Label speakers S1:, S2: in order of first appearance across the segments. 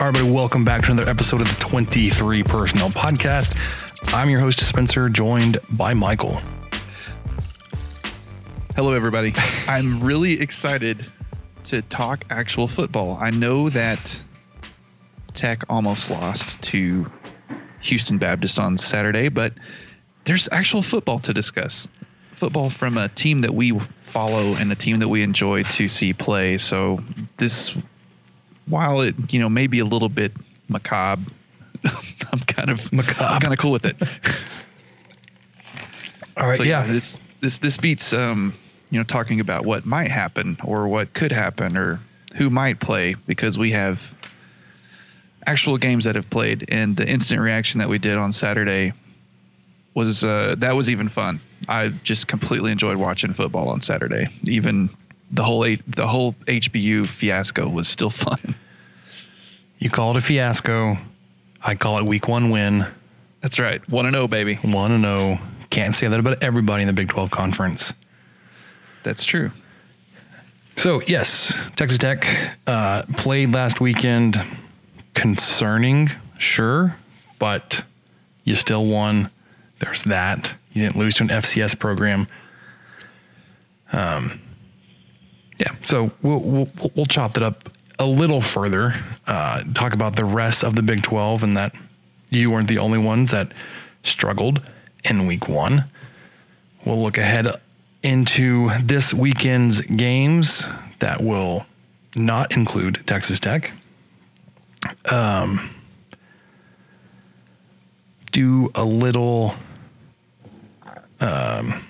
S1: Everybody, welcome back to another episode of the 23 Personnel Podcast. I'm your host, Spencer, joined by Michael.
S2: Hello, everybody. I'm really excited to talk actual football. I know that Tech almost lost to Houston Baptist on Saturday, but there's actual football to discuss. Football from a team that we follow and a team that we enjoy to see play. So this while it you know may be a little bit macabre, I'm kind of
S1: Macabre.
S2: I'm kind of cool with it.
S1: All right,
S2: so
S1: yeah.
S2: this this this beats um you know talking about what might happen or what could happen or who might play because we have actual games that have played and the instant reaction that we did on Saturday was uh that was even fun. I just completely enjoyed watching football on Saturday. Even the whole eight, the whole HBU fiasco was still fun.
S1: You call it a fiasco. I call it week one win.
S2: That's right. 1 and 0 baby.
S1: 1 and 0. Can't say that about everybody in the Big 12 conference.
S2: That's true.
S1: So, yes, Texas Tech uh, played last weekend. Concerning, sure, but you still won. There's that. You didn't lose to an FCS program. Um, yeah, so we'll, we'll, we'll chop that up a little further, uh, talk about the rest of the Big 12 and that you weren't the only ones that struggled in week one. We'll look ahead into this weekend's games that will not include Texas Tech. Um, do a little, um,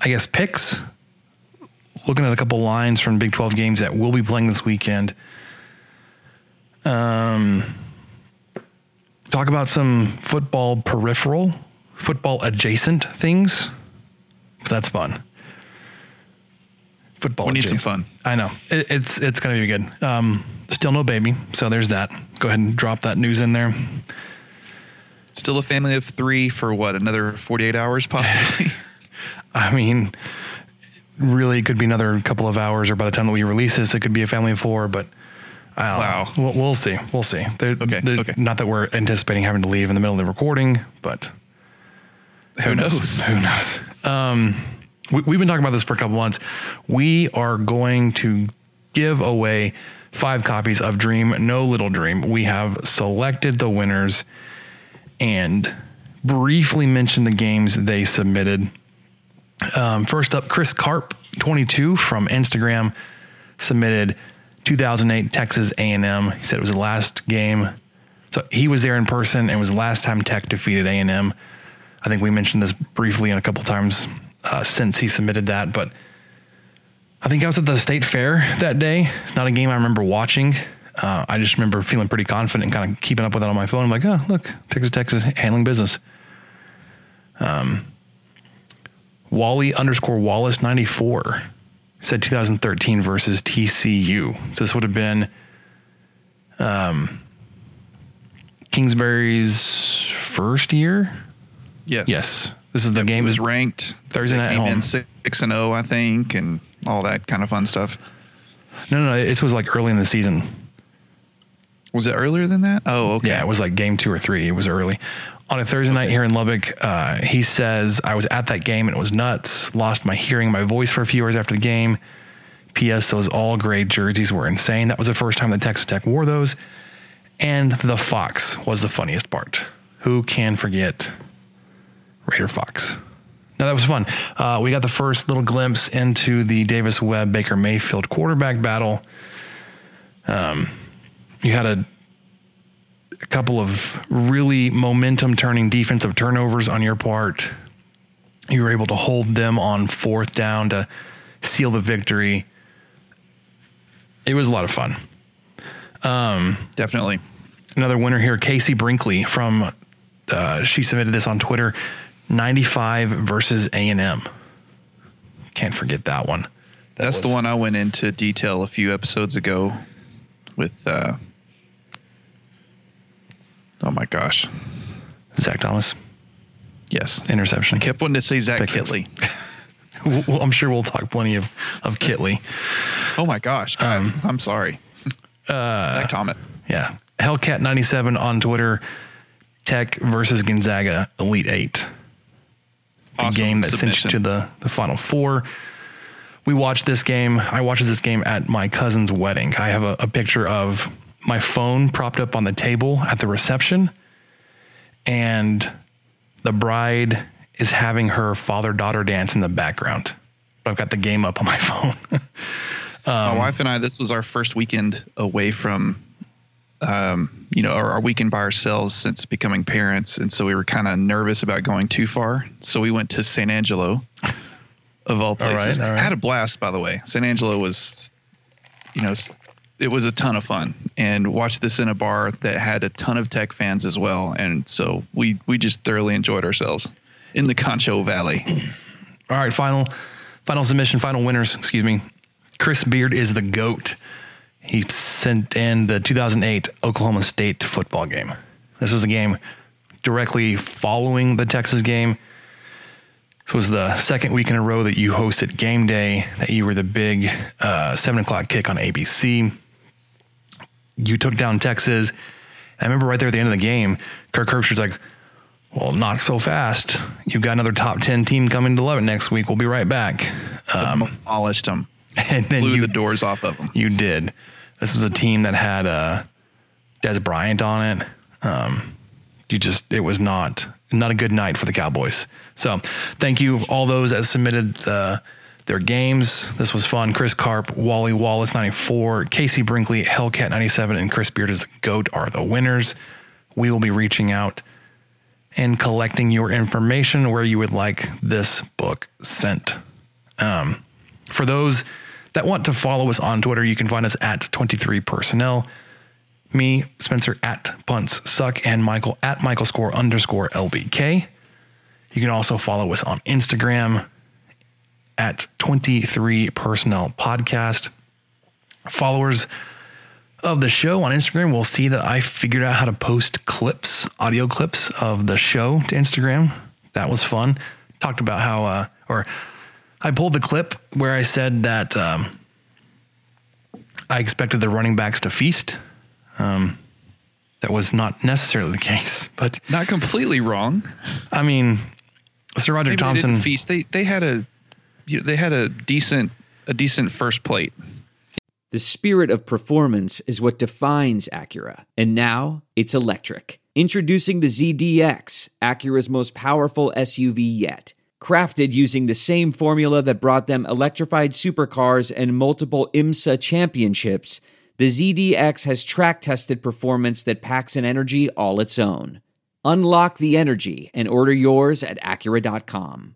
S1: I guess, picks. Looking at a couple lines from Big 12 games that we'll be playing this weekend. Um, talk about some football peripheral, football adjacent things. That's fun. Football.
S2: We need some
S1: adjacent.
S2: fun.
S1: I know it, it's it's gonna be good. Um, still no baby, so there's that. Go ahead and drop that news in there.
S2: Still a family of 3 for what? Another 48 hours possibly.
S1: I mean, really, it could be another couple of hours, or by the time that we release this, it could be a family of four. But I don't
S2: Wow.
S1: know. We'll, we'll see. We'll see. There-
S2: Okay,
S1: there-
S2: okay.
S1: Not that we're anticipating having to leave in the middle of the recording, but
S2: Who knows?
S1: Who knows? Um, we, we've been talking about this for a couple months. We are going to give away five copies of Dream No Little Dream. We have selected the winners and briefly mentioned the games they submitted. Um, first up, Chris Carp, 22 from Instagram, submitted 2008 Texas A&M. He said it was the last game. So he was there in person and was the last time Tech defeated A&M. I think we mentioned this briefly in a couple times uh, since he submitted that, but I think I was at the state fair that day. It's not a game I remember watching. Uh, I just remember feeling pretty confident and kind of keeping up with it on my phone. I'm like, oh, look, Texas Texas handling business. Um, Wally underscore Wallace 94 said 2013 versus TCU. So this would have been um, Kingsbury's first year.
S2: yes.
S1: Yes, this is the
S2: It
S1: game.
S2: was ranked
S1: Thursday night at
S2: in
S1: home.
S2: six and zero, I think, and all that kind of fun stuff.
S1: No, no, no. It was like early in the season.
S2: Was it earlier than that? Oh, okay.
S1: Yeah, it was like game two or three. It was early. On a Thursday night here in Lubbock, uh, he says, I was at that game and it was nuts. Lost my hearing, my voice for a few hours after the game. P.S. Those all gray jerseys were insane. That was the first time that Texas Tech wore those. And the Fox was the funniest part. Who can forget Raider Fox? Now that was fun. Uh, we got the first little glimpse into the Davis Webb Baker Mayfield quarterback battle. Um, you had a, a couple of really momentum turning defensive turnovers on your part. You were able to hold them on fourth down to seal the victory. It was a lot of fun.
S2: Definitely.
S1: Another winner here, Casey Brinkley from. Uh, she submitted this on Twitter. 95 versus A and M. Can't forget that one. That
S2: That's the one I went into detail a few episodes ago with uh Oh my gosh.
S1: Zach Thomas
S2: Yes.
S1: interception.
S2: I kept wanting to say Zach
S1: Fixes.
S2: Kittley.
S1: Well, I'm sure we'll talk plenty of of Kittley.
S2: Oh my gosh, guys.
S1: Um,
S2: I'm sorry.
S1: uh,
S2: Zach Thomas.
S1: Yeah, Hellcat97 on Twitter. Tech versus Gonzaga Elite Eight. the
S2: Awesome
S1: game that sent you to the, the final four. We watched this game. I watched this game at my cousin's wedding. I have a, a picture of my phone propped up on the table at the reception, and the bride is having her father daughter dance in the background. But I've got the game up on my phone.
S2: My
S1: Um,
S2: wife and I, this was our first weekend away from, um, you know, our, our weekend by ourselves since becoming parents. And so we were kind of nervous about going too far. So we went to San Angelo, of all places.
S1: all right.
S2: I had a blast, by the way. San Angelo was, you know, it was a ton of fun. And watched this in a bar that had a ton of tech fans as well. And so we, we just thoroughly enjoyed ourselves in the Concho Valley.
S1: All right, final final submission, final winners, excuse me. Chris Beard is the GOAT. He sent in the 2008 Oklahoma State football game. This was the game directly following the Texas game. This was the second week in a row that you hosted game day, that you were the big uh, 7 o'clock kick on ABC. You took down Texas. I remember right there at the end of the game, Kirk Herbstreit's like, well, not so fast. You've got another top 10 team coming to Lubbock next week. We'll be right back. Um,
S2: Demolished them,
S1: and then
S2: blew
S1: you,
S2: the doors off of them.
S1: you did. This was a team that had uh, Dez Bryant on it. Um, you just, it was not not a good night for the Cowboys. So thank you all those that submitted uh, their games. This was fun. Chris Carp, Wally Wallace 94, Casey Brinkley, Hellcat 97, and Chris Beard as the GOAT are the winners. We will be reaching out and collecting your information where you would like this book sent. Um, for those that want to follow us on Twitter, you can find us at 23 personnel. Me, Spencer at punts suck, and Michael at Michael score underscore LBK. You can also follow us on Instagram at 23 personnel podcast. Followers of the show on Instagram will see that I figured out how to post clips, audio clips of the show to Instagram. That was fun. Talked about how, uh, or I pulled the clip where I said that um, I expected the running backs to feast. Um, that was not necessarily the case, but
S2: Not completely wrong.
S1: I mean, SaRodorick
S2: Maybe they
S1: Thompson.
S2: didn't feast. They they had a they had a decent a decent first plate.
S3: The spirit of performance is what defines Acura. And now it's electric. Introducing the ZDX, Acura's most powerful SUV yet. Crafted using the same formula that brought them electrified supercars and multiple IMSA championships, the ZDX has track tested performance that packs an energy all its own. Unlock the energy and order yours at Acura.com.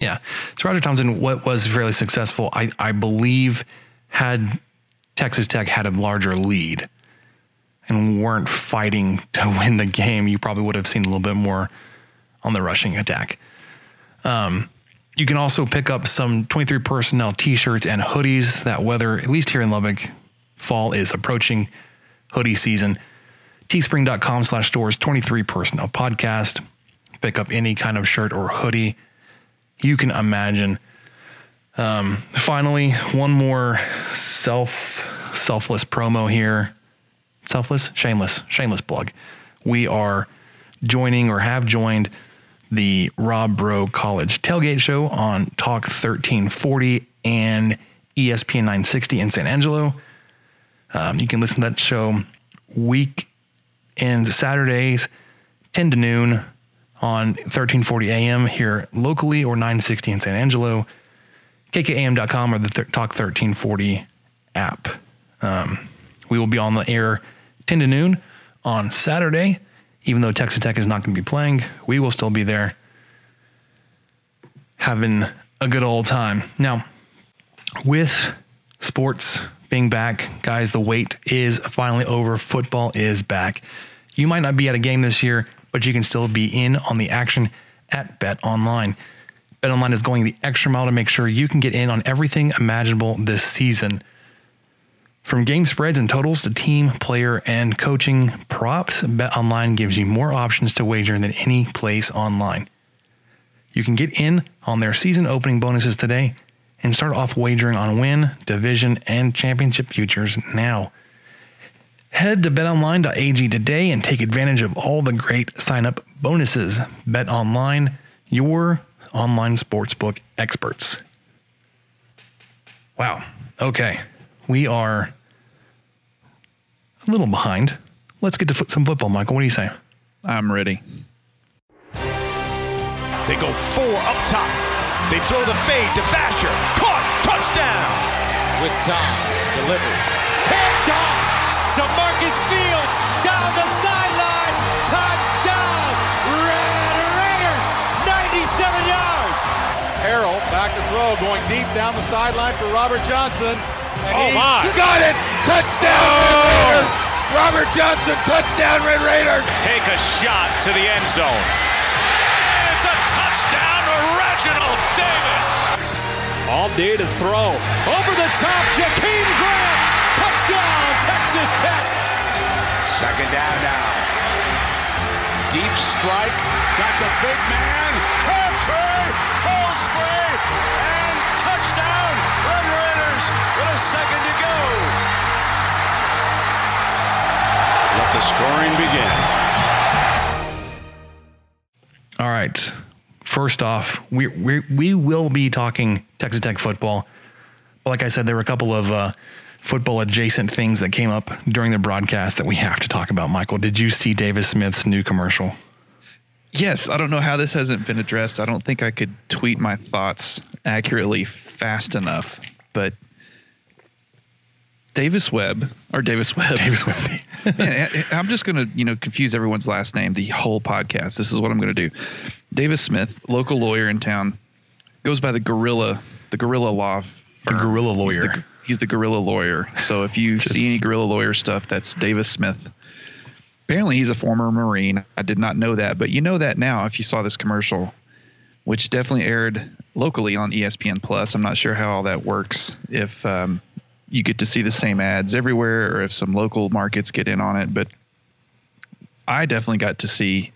S1: Yeah. SaRodorick Thompson, what was fairly successful, I, I believe, had Texas Tech had a larger lead and weren't fighting to win the game, you probably would have seen a little bit more on the rushing attack. Um, you can also pick up some 23 personnel t shirts and hoodies that weather, at least here in Lubbock, fall is approaching. hoodie season. Teespring.com slash stores 23 personnel podcast. Pick up any kind of shirt or hoodie you can imagine. Um, finally, one more self selfless promo here. Selfless, shameless, shameless plug. We are joining or have joined the Rob Bro College Tailgate Show on Talk 1340 and ESPN 960 in San Angelo. Um, you can listen to that show week and Saturdays, 10 to noon on 1340 AM here locally or 960 in San Angelo, kkam.com or the th- Talk 1340 app. Um, we will be on the air 10 to noon on Saturday. Even though Texas Tech is not going to be playing, we will still be there having a good old time. Now, with sports being back, guys, the wait is finally over. Football is back. You might not be at a game this year, but you can still be in on the action at Bet Online. Bet Online is going the extra mile to make sure you can get in on everything imaginable this season. From game spreads and totals to team, player, and coaching props, Bet Online gives you more options to wager than any place online. You can get in on their season opening bonuses today and start off wagering on win, division, and championship futures now. Head to betonline.ag today and take advantage of all the great sign up bonuses. Bet Online, your online sportsbook experts. Wow. Okay. We are a little behind. Let's get to foot- some football, Michael. What do you say?
S2: I'm ready.
S4: They go four up top. They throw the fade to Vasher. Caught. Touchdown.
S5: With time. Delivery.
S4: Picked off. DeMarcus Fields down the sideline. Touchdown. Red Raiders. 97 yards.
S6: Harrell back to throw, going deep down the sideline for Robert Johnson. And
S4: Oh,
S6: he
S4: my.
S6: got it! Touchdown, Red oh. Raiders! Robert Johnson, touchdown, Red Raiders!
S4: Take a shot to the end zone. It's a touchdown to Reginald Davis.
S5: All day to throw. Over the top, Jakeem Grant. Touchdown, Texas Tech.
S4: Second down now. Deep strike. Got the big man. Country. Pulls free. And touchdown. Red Raiders with a second to go. Let the scoring begin.
S1: All right. First off, we we we will be talking Texas Tech football. But like I said, there were a couple of uh, football adjacent things that came up during the broadcast that we have to talk about. Michael, did you see Davis Smith's new commercial?
S2: Yes, I don't know how this hasn't been addressed. I don't think I could tweet my thoughts accurately fast enough, but Davis Webb or Davis Webb.
S1: Davis Webb.
S2: Man, I'm just going to, you know, confuse everyone's last name the whole podcast. This is what I'm going to do. Davis Smith, local lawyer in town, goes by the Gorilla, the Gorilla Law. Firm.
S1: The
S2: Gorilla
S1: Lawyer.
S2: the, he's the Gorilla Lawyer. So if you
S1: Just-
S2: see any Gorilla Lawyer stuff, that's Davis Smith. Apparently, he's a former Marine. I did not know that, but you know that now if you saw this commercial, which definitely aired locally on ESPN Plus. I'm not sure how all that works. If um, you get to see the same ads everywhere, or if some local markets get in on it, but I definitely got to see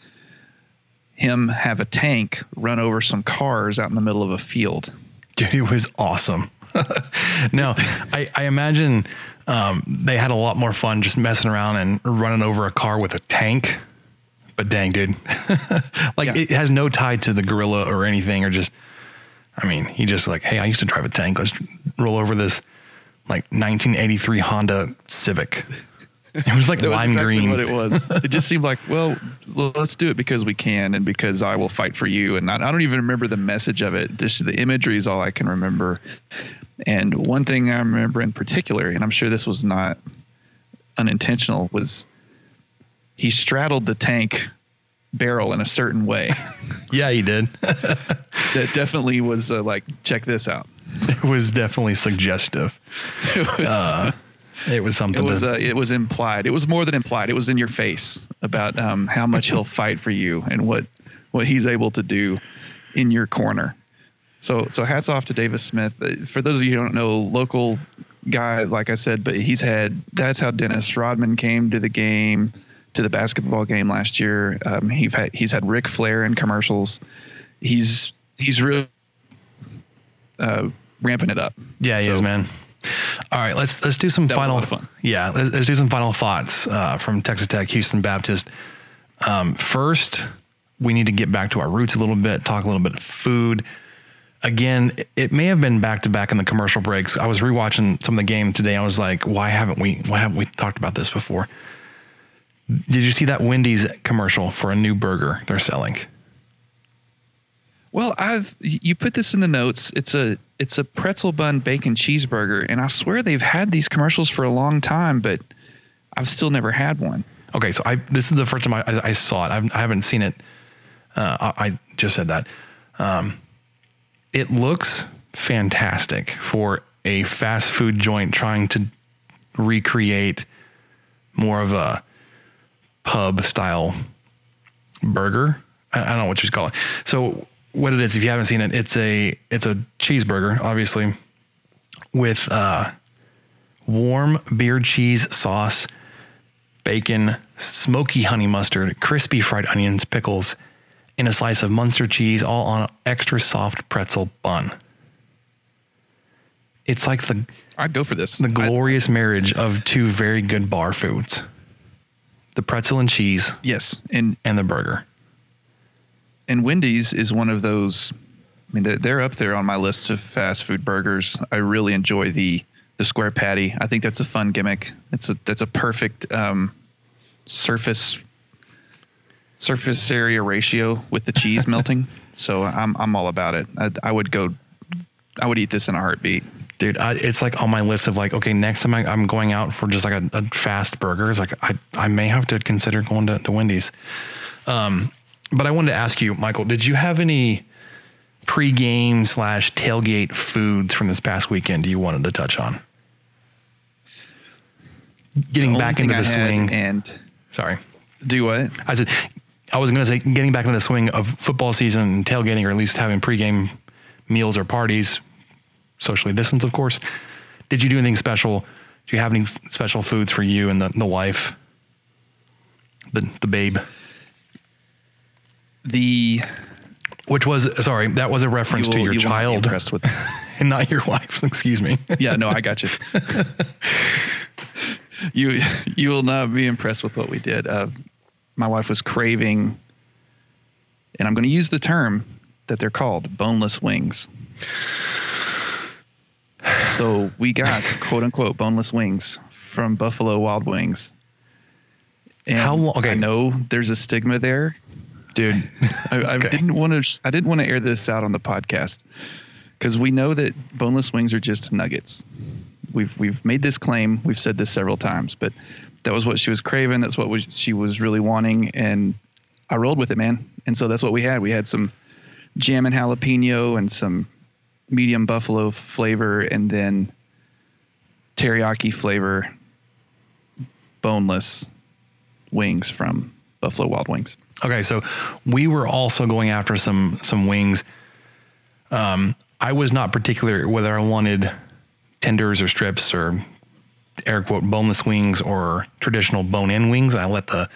S2: him have a tank run over some cars out in the middle of a field.
S1: Dude, it was awesome. now, I, I imagine um, they had a lot more fun just messing around and running over a car with a tank. But dang, dude, like
S2: Yeah.
S1: it has no tie to the gorilla or anything, or just, I mean, he just like, hey, I used to drive a tank. Let's roll over this like 1983 Honda Civic. It was like
S2: That was
S1: lime
S2: exactly
S1: green.
S2: what it was. it just seemed like, well, let's do it because we can and because I will fight for you. And I, I don't even remember the message of it. Just the imagery is all I can remember. And one thing I remember in particular, and I'm sure this was not unintentional, was he straddled the tank barrel in a certain way
S1: yeah, he did.
S2: that definitely was uh, like, check this out.
S1: it was definitely suggestive.
S2: It was,
S1: Uh, it was something.
S2: it was
S1: to,
S2: uh, it was implied. It was more than implied. It was in your face about um, how much he'll fight for you and what what he's able to do in your corner. So so hats off to Davis Smith. Uh, For those of you who don't know, local guy, like I said, but he's had. That's how Dennis Rodman came to the game, to the basketball game last year. Um, he's had he's had Ric Flair in commercials. He's he's really uh, ramping it up.
S1: Yeah, he
S2: So-
S1: is, man. All right, let's let's do some
S2: That was a
S1: final. Yeah, let's, let's do some final thoughts uh, from Texas Tech, Houston Baptist. Um, first, we need to get back to our roots a little bit, talk a little bit of food. Again, it- may have been back to back in the commercial breaks. I was rewatching some of the game today. I was like, why haven't we why haven't we talked about this before? Did you see that Wendy's commercial for a new burger they're selling?
S2: Well, I've you put this in the notes. It's a it's a pretzel bun bacon cheeseburger, and I swear they've had these commercials for a long time, but I've still never had one.
S1: Okay, so I this is the first time I, I, I saw it. I've, I haven't seen it. Uh, I, I just said that. Um, it looks fantastic for a fast food joint trying to recreate more of a pub style burger. I, don't know what you call it. So what it is, if you haven't seen it, it's a it's a cheeseburger, obviously, with uh, warm beer cheese sauce bacon, smoky honey mustard, crispy fried onions, pickles, and a slice of Munster cheese, all on an extra soft pretzel bun. It's like the
S2: I'd go for this.
S1: the glorious marriage of two very good bar foods: the pretzel and cheese,
S2: yes, and
S1: and the burger.
S2: and Wendy's is one of those. I mean, they're, they're up there on my list of fast food burgers. I really enjoy the the square patty. I think that's a fun gimmick. It's a that's a perfect um, surface surface area ratio with the cheese melting. So I'm I'm all about it. I, I would go. I would eat this in a heartbeat.
S1: Dude, I, it's like on my list of like, okay, next time I, I'm going out for just like a, a fast burger, it's like I, I may have to consider going to, to Wendy's. Um, but I wanted to ask you, Michael, did you have any pre-game slash tailgate foods from this past weekend you wanted to touch on? Getting back into the
S2: I
S1: swing.
S2: and
S1: Sorry.
S2: do what?
S1: I said, I was going to say, getting back into the swing of football season and tailgating, or at least having pregame meals or parties, socially distanced, of course. Did you do anything special? Do you have any special foods for you and the, the wife, the the babe?
S2: The
S1: Which was sorry, that was a reference
S2: you
S1: to your
S2: you will
S1: child
S2: impressed with.
S1: and not your wife. Excuse me.
S2: yeah, no, I got you. you you will not be impressed with what we did. Uh, my wife was craving, and I'm going to use the term that they're called boneless wings. So we got quote unquote boneless wings from Buffalo Wild Wings. And
S1: How long? okay.
S2: I know there's a stigma there.
S1: Dude,
S2: I, I
S1: Okay.
S2: didn't want to. I didn't want to air this out on the podcast because we know that boneless wings are just nuggets. We've we've made this claim. We've said this several times, but that was what she was craving. That's what was, she was really wanting, and I rolled with it, man. And so that's what we had. We had some Jammin' Jalapeno and some medium buffalo flavor, and then teriyaki flavor, boneless wings from Buffalo Wild Wings.
S1: Okay, so we were also going after some some wings. Um, I was not particular whether I wanted tenders or strips or air quote boneless wings or traditional bone in wings. I let the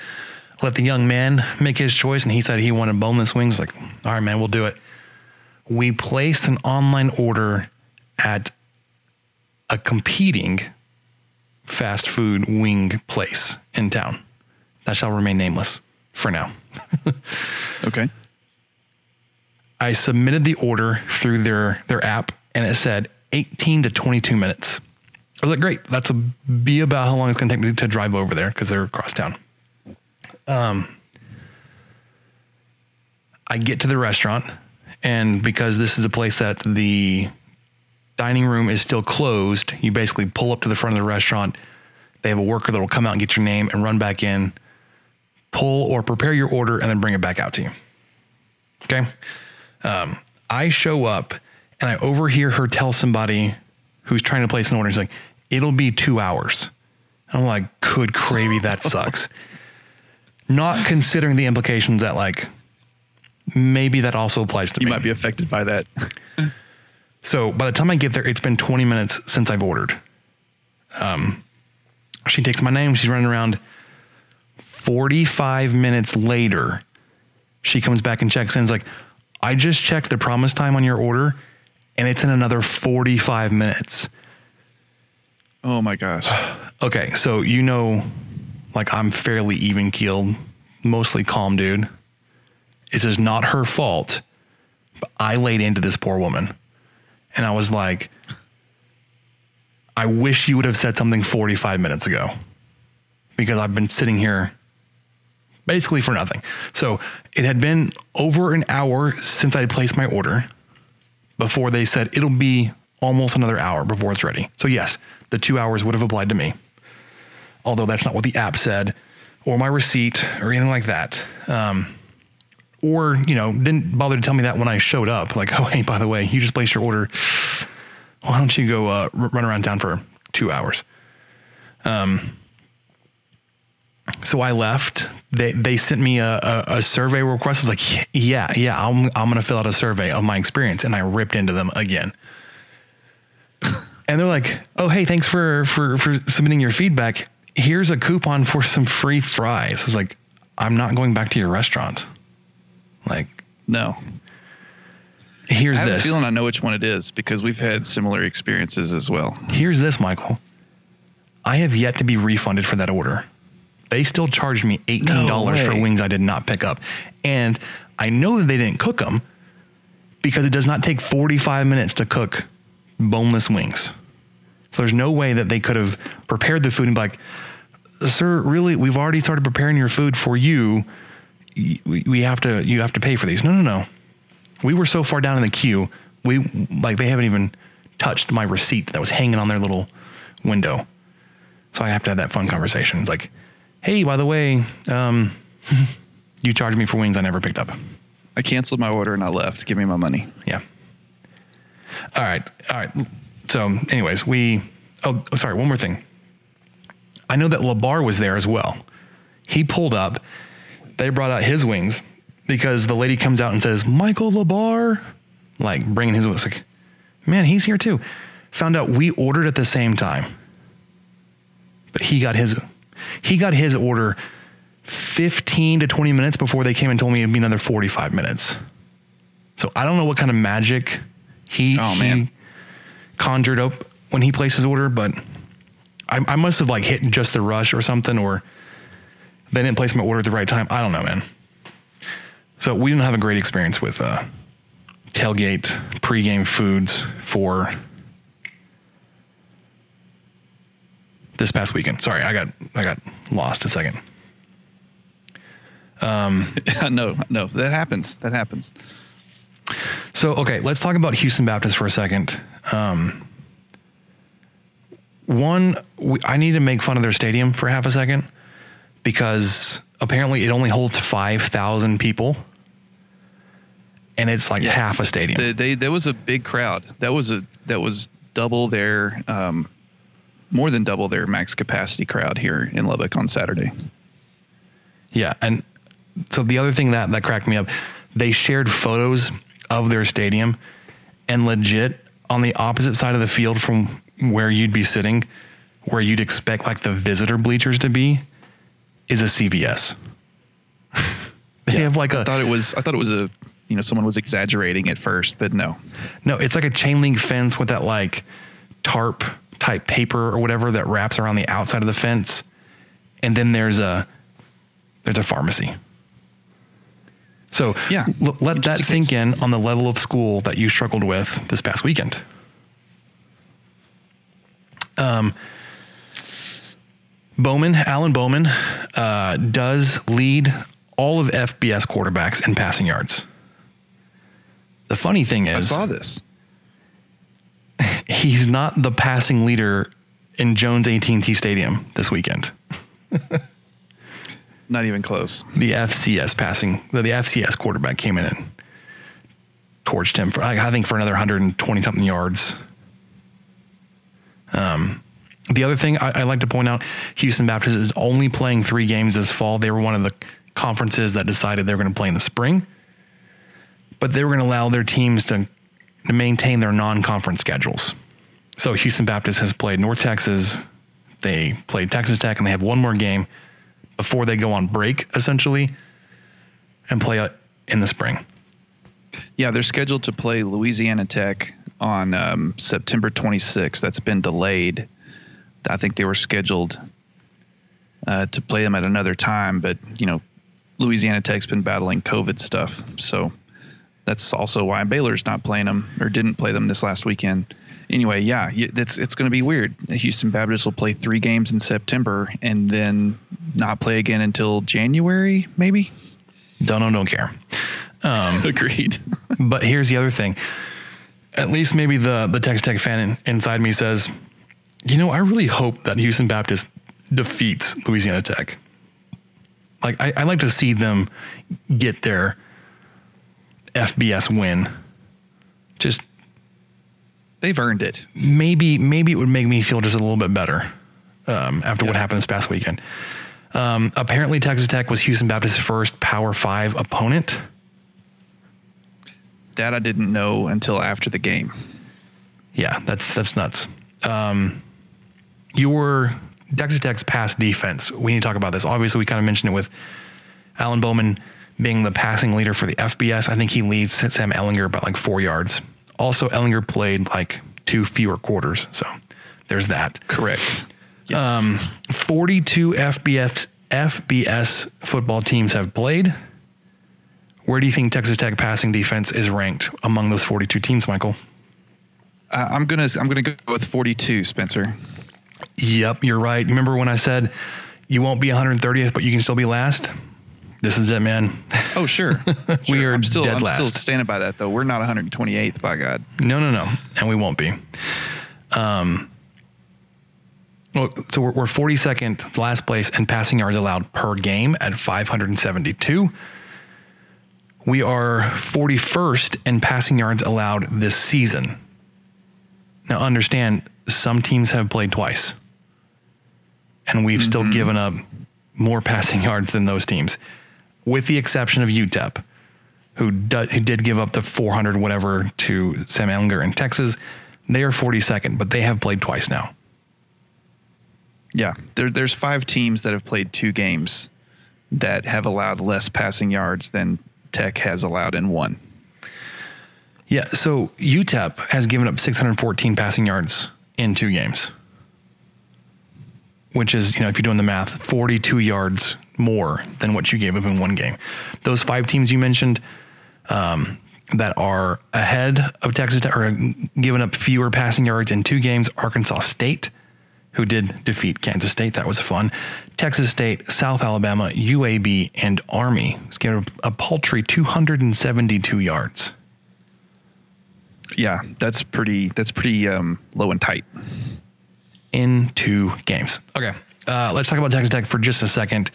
S1: let the young man make his choice, and he said he wanted boneless wings. Like, all right, man, we'll do it. We placed an online order at a competing fast food wing place in town. That shall remain nameless for now.
S2: Okay.
S1: I submitted the order through their their app and it said 18 to 22 minutes. I was like, great. That's a be about how long it's going to take me to drive over there because they're across town. Um, I get to the restaurant, and because this is a place that the dining room is still closed, you basically pull up to the front of the restaurant. They have a worker that will come out and get your name and run back in, pull or prepare your order, and then bring it back out to you. Okay. Um, I show up and I overhear her tell somebody who's trying to place an order, he's like, it'll be two hours. I'm like, good gravy, that sucks. Not considering the implications that, like, maybe that also applies to
S2: You
S1: me.
S2: might be affected by that.
S1: So by the time I get there, it's been 20 minutes since I've ordered. Um, she takes my name. She's running around. 45 minutes later, she comes back and checks in. It's like, I just checked the promise time on your order and it's in another 45 minutes.
S2: Oh my gosh.
S1: Okay. So, you know, like I'm fairly even keeled, mostly calm dude. This is not her fault. But I laid into this poor woman and I was like, I wish you would have said something 45 minutes ago because I've been sitting here basically for nothing. So it had been over an hour since I placed my order before they said it'll be almost another hour before it's ready. So, yes, the two hours would have applied to me, although that's not what the app said or my receipt or anything like that. Um, or, you know, didn't bother to tell me that when I showed up. Like, oh, hey, by the way, you just placed your order. Why don't you go uh, r- run around town for two hours? Um, so I left. They they sent me a, a, a survey request. I was like, yeah, yeah, I'm I'm gonna fill out a survey of my experience, and I ripped into them again. And they're like, oh hey, thanks for for for submitting your feedback. Here's a coupon for some free fries. I was like, I'm not going back to your restaurant. Like,
S2: no.
S1: Here's
S2: I have
S1: this.
S2: a feeling I know which one it is because we've had similar experiences as well.
S1: Here's this, Michael. I have yet to be refunded for that order. They still charged me $18
S2: No
S1: for wings I did not pick up. And I know that they didn't cook them because it does not take 45 minutes to cook boneless wings. So there's no way that they could have prepared the food and be like, sir, really, we've already started preparing your food for you. We, we have to, you have to pay for these. No, no, no. We were so far down in the queue. We like, they haven't even touched my receipt that was hanging on their little window. So I have to have that fun conversation. It's like, hey, by the way, um, you charged me for wings I never picked up.
S2: I canceled my order and I left. Give me my money.
S1: Yeah. All right. All right. So, anyways, we. Oh, oh, sorry. One more thing. I know that Labar was there as well. He pulled up. They brought out his wings because the lady comes out and says, "Michael Labar," like bringing his wings. Like, man, he's here too. Found out we ordered at the same time, but he got his. He got his order 15 to 20 minutes before they came and told me it'd be another 45 minutes. So I don't know what kind of magic he,
S2: Oh,
S1: he
S2: man.
S1: conjured up when he placed his order, but I, I must have like hit just the rush or something, or they didn't place my order at the right time. I don't know, man. So we didn't have a great experience with uh, tailgate pregame foods for this past weekend. Sorry, I got I got lost a second.
S2: Um, no, no, that happens. That happens.
S1: So, okay, let's talk about Houston Baptist for a second. Um, one, we, I need to make fun of their stadium for half a second because apparently it only holds 5,000 people and it's like half a stadium.
S2: They, they there was a big crowd. That was a that was double their um, more than double their max capacity crowd here in Lubbock on Saturday.
S1: Yeah, and so the other thing that that cracked me up, they shared photos of their stadium, and legit on the opposite side of the field from where you'd be sitting, where you'd expect like the visitor bleachers to be, is a CVS. they have like
S2: I
S1: a
S2: thought it was I thought it was a you know someone was exaggerating at first, but no.
S1: no, it's like a chain link fence with that like tarp type paper or whatever that wraps around the outside of the fence, and then there's a there's a pharmacy. So
S2: Yeah,
S1: l- let that sink
S2: case.
S1: in on the level of school that you struggled with this past weekend. Um, Bowman, Alan Bowman, uh, does lead all of FBS quarterbacks in passing yards. The funny thing is, I
S2: saw this.
S1: he's not the passing leader in Jones AT&T Stadium this weekend.
S2: Not even close.
S1: The FCS passing, the, the FCS quarterback came in and torched him for, I think, for another 120 something yards. Um, the other thing I, I like to point out, Houston Baptist is only playing three games this fall. They were one of the conferences that decided they were going to play in the spring, but they were going to allow their teams to, to maintain their non-conference schedules. So Houston Baptist has played North Texas, They played Texas Tech and they have one more game before they go on break, essentially, and play in the spring.
S2: Yeah, they're scheduled to play Louisiana Tech on um, September 26th. That's been delayed. I think they were scheduled uh, to play them at another time, but you know, Louisiana Tech's been battling COVID stuff, so that's also why Baylor's not playing them or didn't play them this last weekend. Anyway, yeah, it's it's going to be weird. Houston Baptist will play three games in September and then not play again until January, maybe.
S1: Don't know, don't care.
S2: Um, Agreed.
S1: but here's the other thing. At least maybe the the Texas Tech fan inside me says, you know, I really hope that Houston Baptist defeats Louisiana Tech. Like I, I like to see them get their FBS win. Just
S2: they've earned it.
S1: Maybe maybe it would make me feel just a little bit better um, after yeah. what happened this past weekend. Um, apparently, Texas Tech was Houston Baptist's first Power Five opponent.
S2: That I didn't know until after the game.
S1: Yeah, that's that's nuts. Um, your Texas Tech's pass defense. We need to talk about this. Obviously, we kind of mentioned it with Alan Bowman being the passing leader for the FBS. I think he leads Sam Ehlinger by like four yards. Also, Ehlinger played like two fewer quarters, so there's that.
S2: Correct.
S1: Yes. Um, 42 FBS FBS football teams have played. Where do you think Texas Tech passing defense is ranked among those 42 teams, Michael?
S2: Uh, I'm gonna I'm gonna go with 42, Spencer.
S1: Yep, you're right. Remember when I said you won't be 130th, but you can still be last? This is it, man.
S2: Oh, sure.
S1: we
S2: sure.
S1: are
S2: I'm still,
S1: dead
S2: I'm
S1: last.
S2: still standing by that, though. We're not 128th, by God.
S1: No, no, no. And we won't be. Um, well, so we're, we're 42nd, last place, and passing yards allowed per game at 572. We are 41st in passing yards allowed this season. Now, understand some teams have played twice, and we've mm-hmm. still given up more passing yards than those teams, with the exception of UTEP, who, do, who did give up the 400 whatever to Sam Ehlinger in Texas. They are 42nd, but they have played twice now.
S2: Yeah, there, there's five teams that have played two games that have allowed less passing yards than Tech has allowed in one.
S1: Yeah, so UTEP has given up 614 passing yards in two games, which is, you know, if you're doing the math, 42 yards more than what you gave up in one game. Those five teams you mentioned um, that are ahead of Texas or giving up fewer passing yards in two games Arkansas State, who did defeat Kansas State. That was fun. Texas State, South Alabama, UAB, and Army was given a paltry 272 yards
S2: yeah, that's pretty. That's pretty um, low and tight.
S1: In two games. Okay, uh, let's talk about Texas Tech for just a second.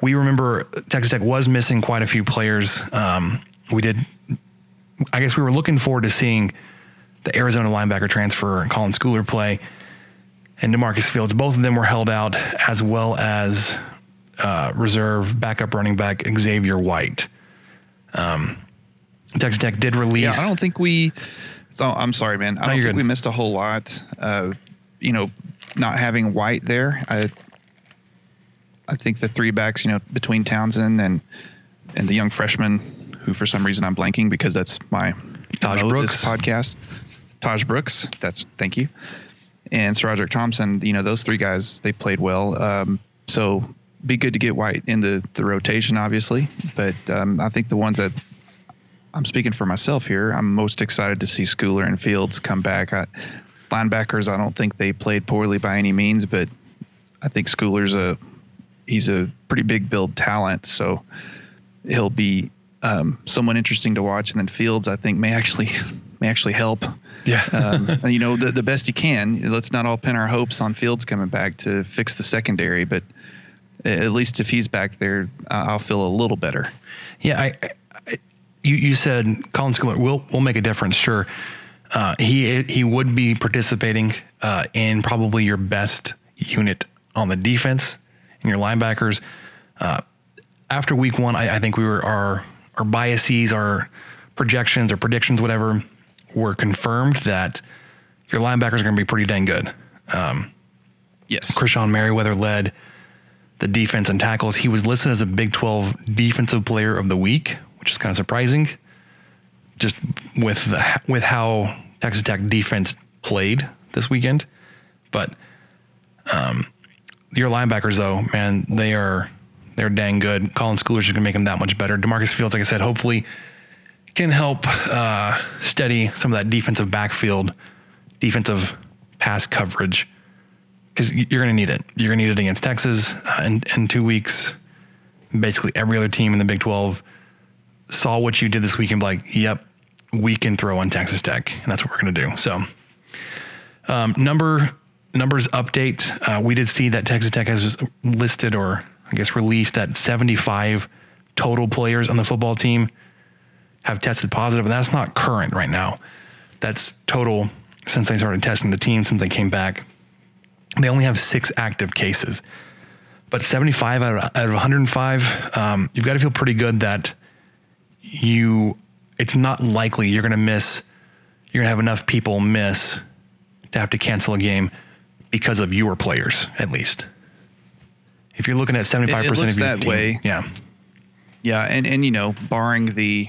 S1: We remember Texas Tech was missing quite a few players. Um, we did. I guess we were looking forward to seeing the Arizona linebacker transfer Colin Schooler play and Demarcus Fields. Both of them were held out, as well as uh, reserve backup running back Xavier White. Um, Texas Tech did release.
S2: Yeah, I don't think we. So I'm sorry, man. I no, don't think good. we missed a whole lot. Uh, you know, not having White there. I I think the three backs, you know, between Townsend and and the young freshman, who for some reason I'm blanking because that's my
S1: Tahj Brooks
S2: podcast. Tahj Brooks. That's thank you. And SaRodorick Thompson. You know, those three guys they played well. Um, so be good to get White in the, the rotation, obviously. But um, I think the ones that I'm speaking for myself here. I'm most excited to see Schooler and Fields come back. I, linebackers, I don't think they played poorly by any means, but I think Schooler's a he's a pretty big build talent, so he'll be um, someone interesting to watch. And then Fields, I think, may actually may actually help.
S1: Yeah,
S2: um, you know, the the best he can. Let's not all pin our hopes on Fields coming back to fix the secondary, but at least if he's back there, I'll feel a little better.
S1: Yeah, I you, you said Colin Schooler will will make a difference. Sure, uh, he he would be participating uh, in probably your best unit on the defense and your linebackers. Uh, after week one, I, I, think we were our our biases, our projections or predictions, whatever, were confirmed that your linebackers are going to be pretty dang good. Um,
S2: Yes.
S1: Krishon Merriweather led the defense and tackles. He was listed as a Big 12 Defensive Player of the Week, which is kind of surprising, just with the, with how Texas Tech defense played this weekend. But um, your linebackers, though, man, they are they're dang good. Colin Schooler's going to make them that much better. DaMarcus Fields, like I said, hopefully can help uh, steady some of that defensive backfield, defensive pass coverage because you're going to need it. You're going to need it against Texas uh, in, in two weeks. Basically, every other team in the Big 12 saw what you did this week and be like, yep, we can throw on Texas Tech. And that's what we're going to do. So, um, number numbers update. Uh, we did see that Texas Tech has listed or I guess released that 75 total players on the football team have tested positive, and that's not current right now. That's total since they started testing the team since they came back. They only have six active cases, but 75 out of, out of 105, um, you've got to feel pretty good that you. It's not likely you're going to miss. You're going to have enough people miss to have to cancel a game because of your players, at least. If you're looking at 75%
S2: it, it
S1: of your
S2: that
S1: team,
S2: way.
S1: yeah,
S2: Yeah, and and you know, barring the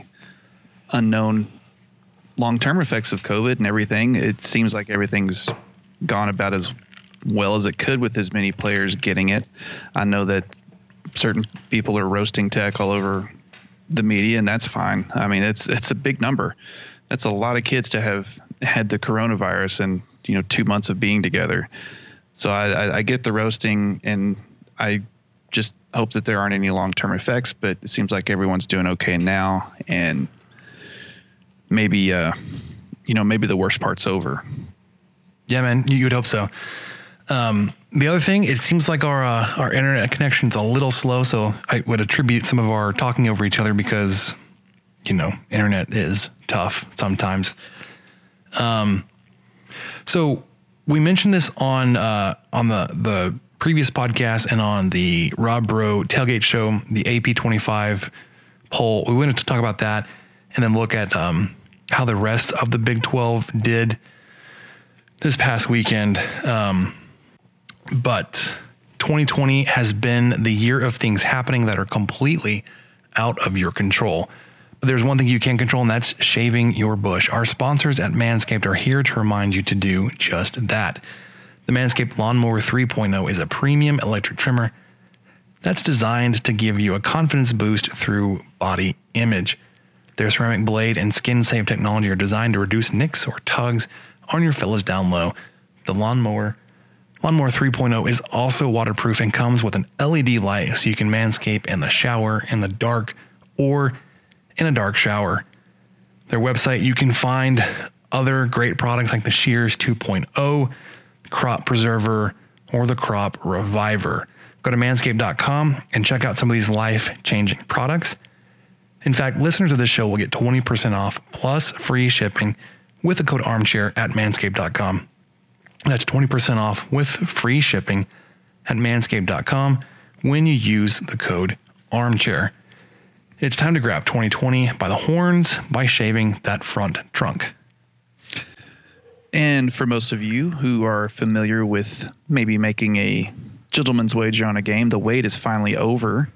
S2: unknown long-term effects of COVID and everything, it seems like everything's gone about as well as it could with as many players getting it. I know that certain people are roasting tech all over the media, and that's fine. I mean, it's it's a big number. That's a lot of kids to have had the coronavirus and you know two months of being together. So I, I, I get the roasting, and I just hope that there aren't any long term effects. But it seems like everyone's doing okay now, and maybe uh, you know maybe the worst part's over.
S1: Yeah, man, you would hope so. Um, the other thing, it seems like our uh, our internet connection's a little slow, so I would attribute some of our talking over each other because, you know, internet is tough sometimes. Um, so we mentioned this on uh, on the the previous podcast and on the Rob Bro tailgate show, the AP twenty five poll. We wanted to talk about that and then look at um, how the rest of the Big Twelve did this past weekend. Um, but 2020 has been the year of things happening that are completely out of your control. But there's one thing you can control, and that's shaving your bush. Our sponsors at Manscaped are here to remind you to do just that. The Manscaped Lawnmower 3.0 is a premium electric trimmer that's designed to give you a confidence boost through body image. Their ceramic blade and skin safe technology are designed to reduce nicks or tugs on your fellas down low. The lawnmower Lawnmower 3.0 is also waterproof and comes with an LED light so you can manscape in the shower, in the dark, or in a dark shower. Their website, you can find other great products like the Shears 2.0, Crop Preserver, or the Crop Reviver. Go to manscaped.com and check out some of these life changing products. In fact, listeners of this show will get 20% off plus free shipping with the code armchair at manscaped.com. That's 20% off with free shipping at manscaped.com when you use the code armchair. It's time to grab 2020 by the horns by shaving that front trunk.
S2: And for most of you who are familiar with maybe making a gentleman's wager on a game, the wait is finally over.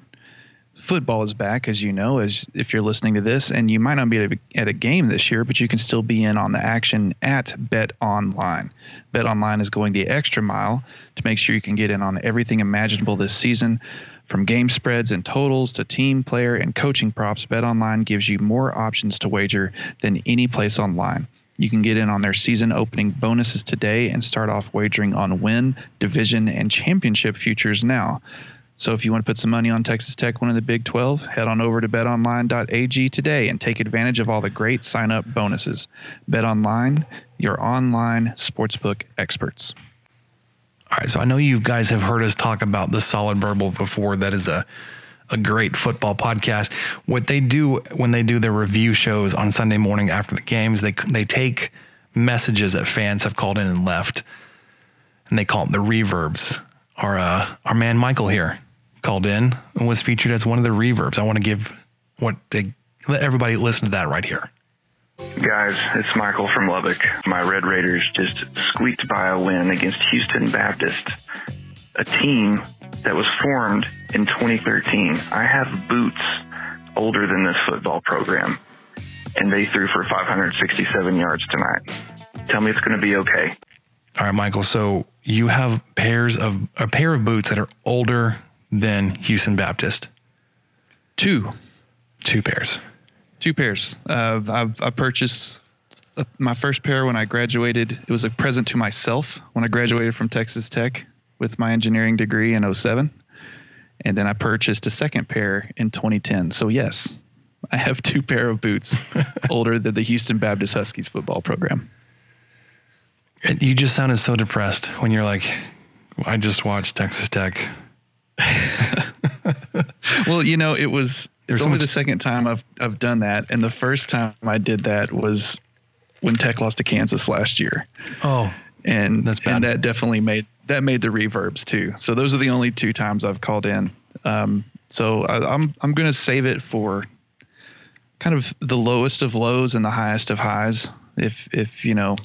S2: Football is back, as you know, as if you're listening to this, and you might not be at a, at a game this year, but you can still be in on the action at Bet Online. Bet Online is going the extra mile to make sure you can get in on everything imaginable this season. From game spreads and totals to team, player, and coaching props, Bet Online gives you more options to wager than any place online. You can get in on their season opening bonuses today and start off wagering on win, division, and championship futures now. So if you want to put some money on Texas Tech winning the Big 12, head on over to betonline.ag today and take advantage of all the great sign up bonuses. BetOnline, your online sportsbook experts.
S1: All right, so I know you guys have heard us talk about the solid verbal before. That is a a great football podcast. What they do when they do their review shows on Sunday morning after the games, they they take messages that fans have called in and left, and they call them the reverbs. Our uh, our man Michael here called in and was featured as one of the reverbs. I want to give what they let everybody listen to that right here.
S7: Guys, it's Michael from Lubbock. My Red Raiders just squeaked by a win against Houston Baptist, a team that was formed in 2013. I have boots older than this football program, and they threw for 567 yards tonight. Tell me it's going to be okay.
S1: All right, Michael. So you have pairs of a pair of boots that are older than Houston Baptist.
S2: Two.
S1: Two pairs.
S2: Two pairs. Uh, I, I purchased my first pair when I graduated. It was a present to myself when I graduated from Texas Tech with my engineering degree in 07. And then I purchased a second pair in 2010. So, yes, I have two pair of boots older than the Houston Baptist Huskies football program.
S1: You just sounded so depressed when you're like, I just watched Texas Tech.
S2: well, you know, it was it's
S1: so
S2: only
S1: much-
S2: the second time I've I've done that, and the first time I did that was when Tech lost to Kansas last year,
S1: Oh,
S2: and
S1: That's bad.
S2: and that definitely made that made the reverbs too. So those are the only two times I've called in. Um, so I, I'm I'm gonna save it for kind of the lowest of lows and the highest of highs. If if you know.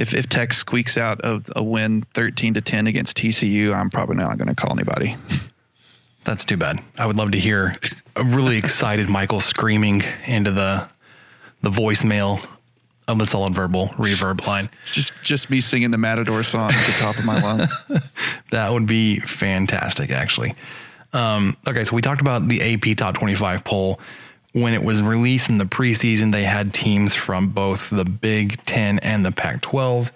S2: If, if Tech squeaks out a, a win 13 to 10 against TCU, I'm probably not going to call anybody.
S1: that's too bad. I would love to hear a really excited Michael screaming into the the voicemail of the solid verbal reverb line.
S2: It's just just me singing the Matador song at the top of my lungs.
S1: That would be fantastic, actually. Um, okay, so we talked about the AP Top 25 poll. When it was released in the preseason, they had teams from both the Big Ten and the Pac 12.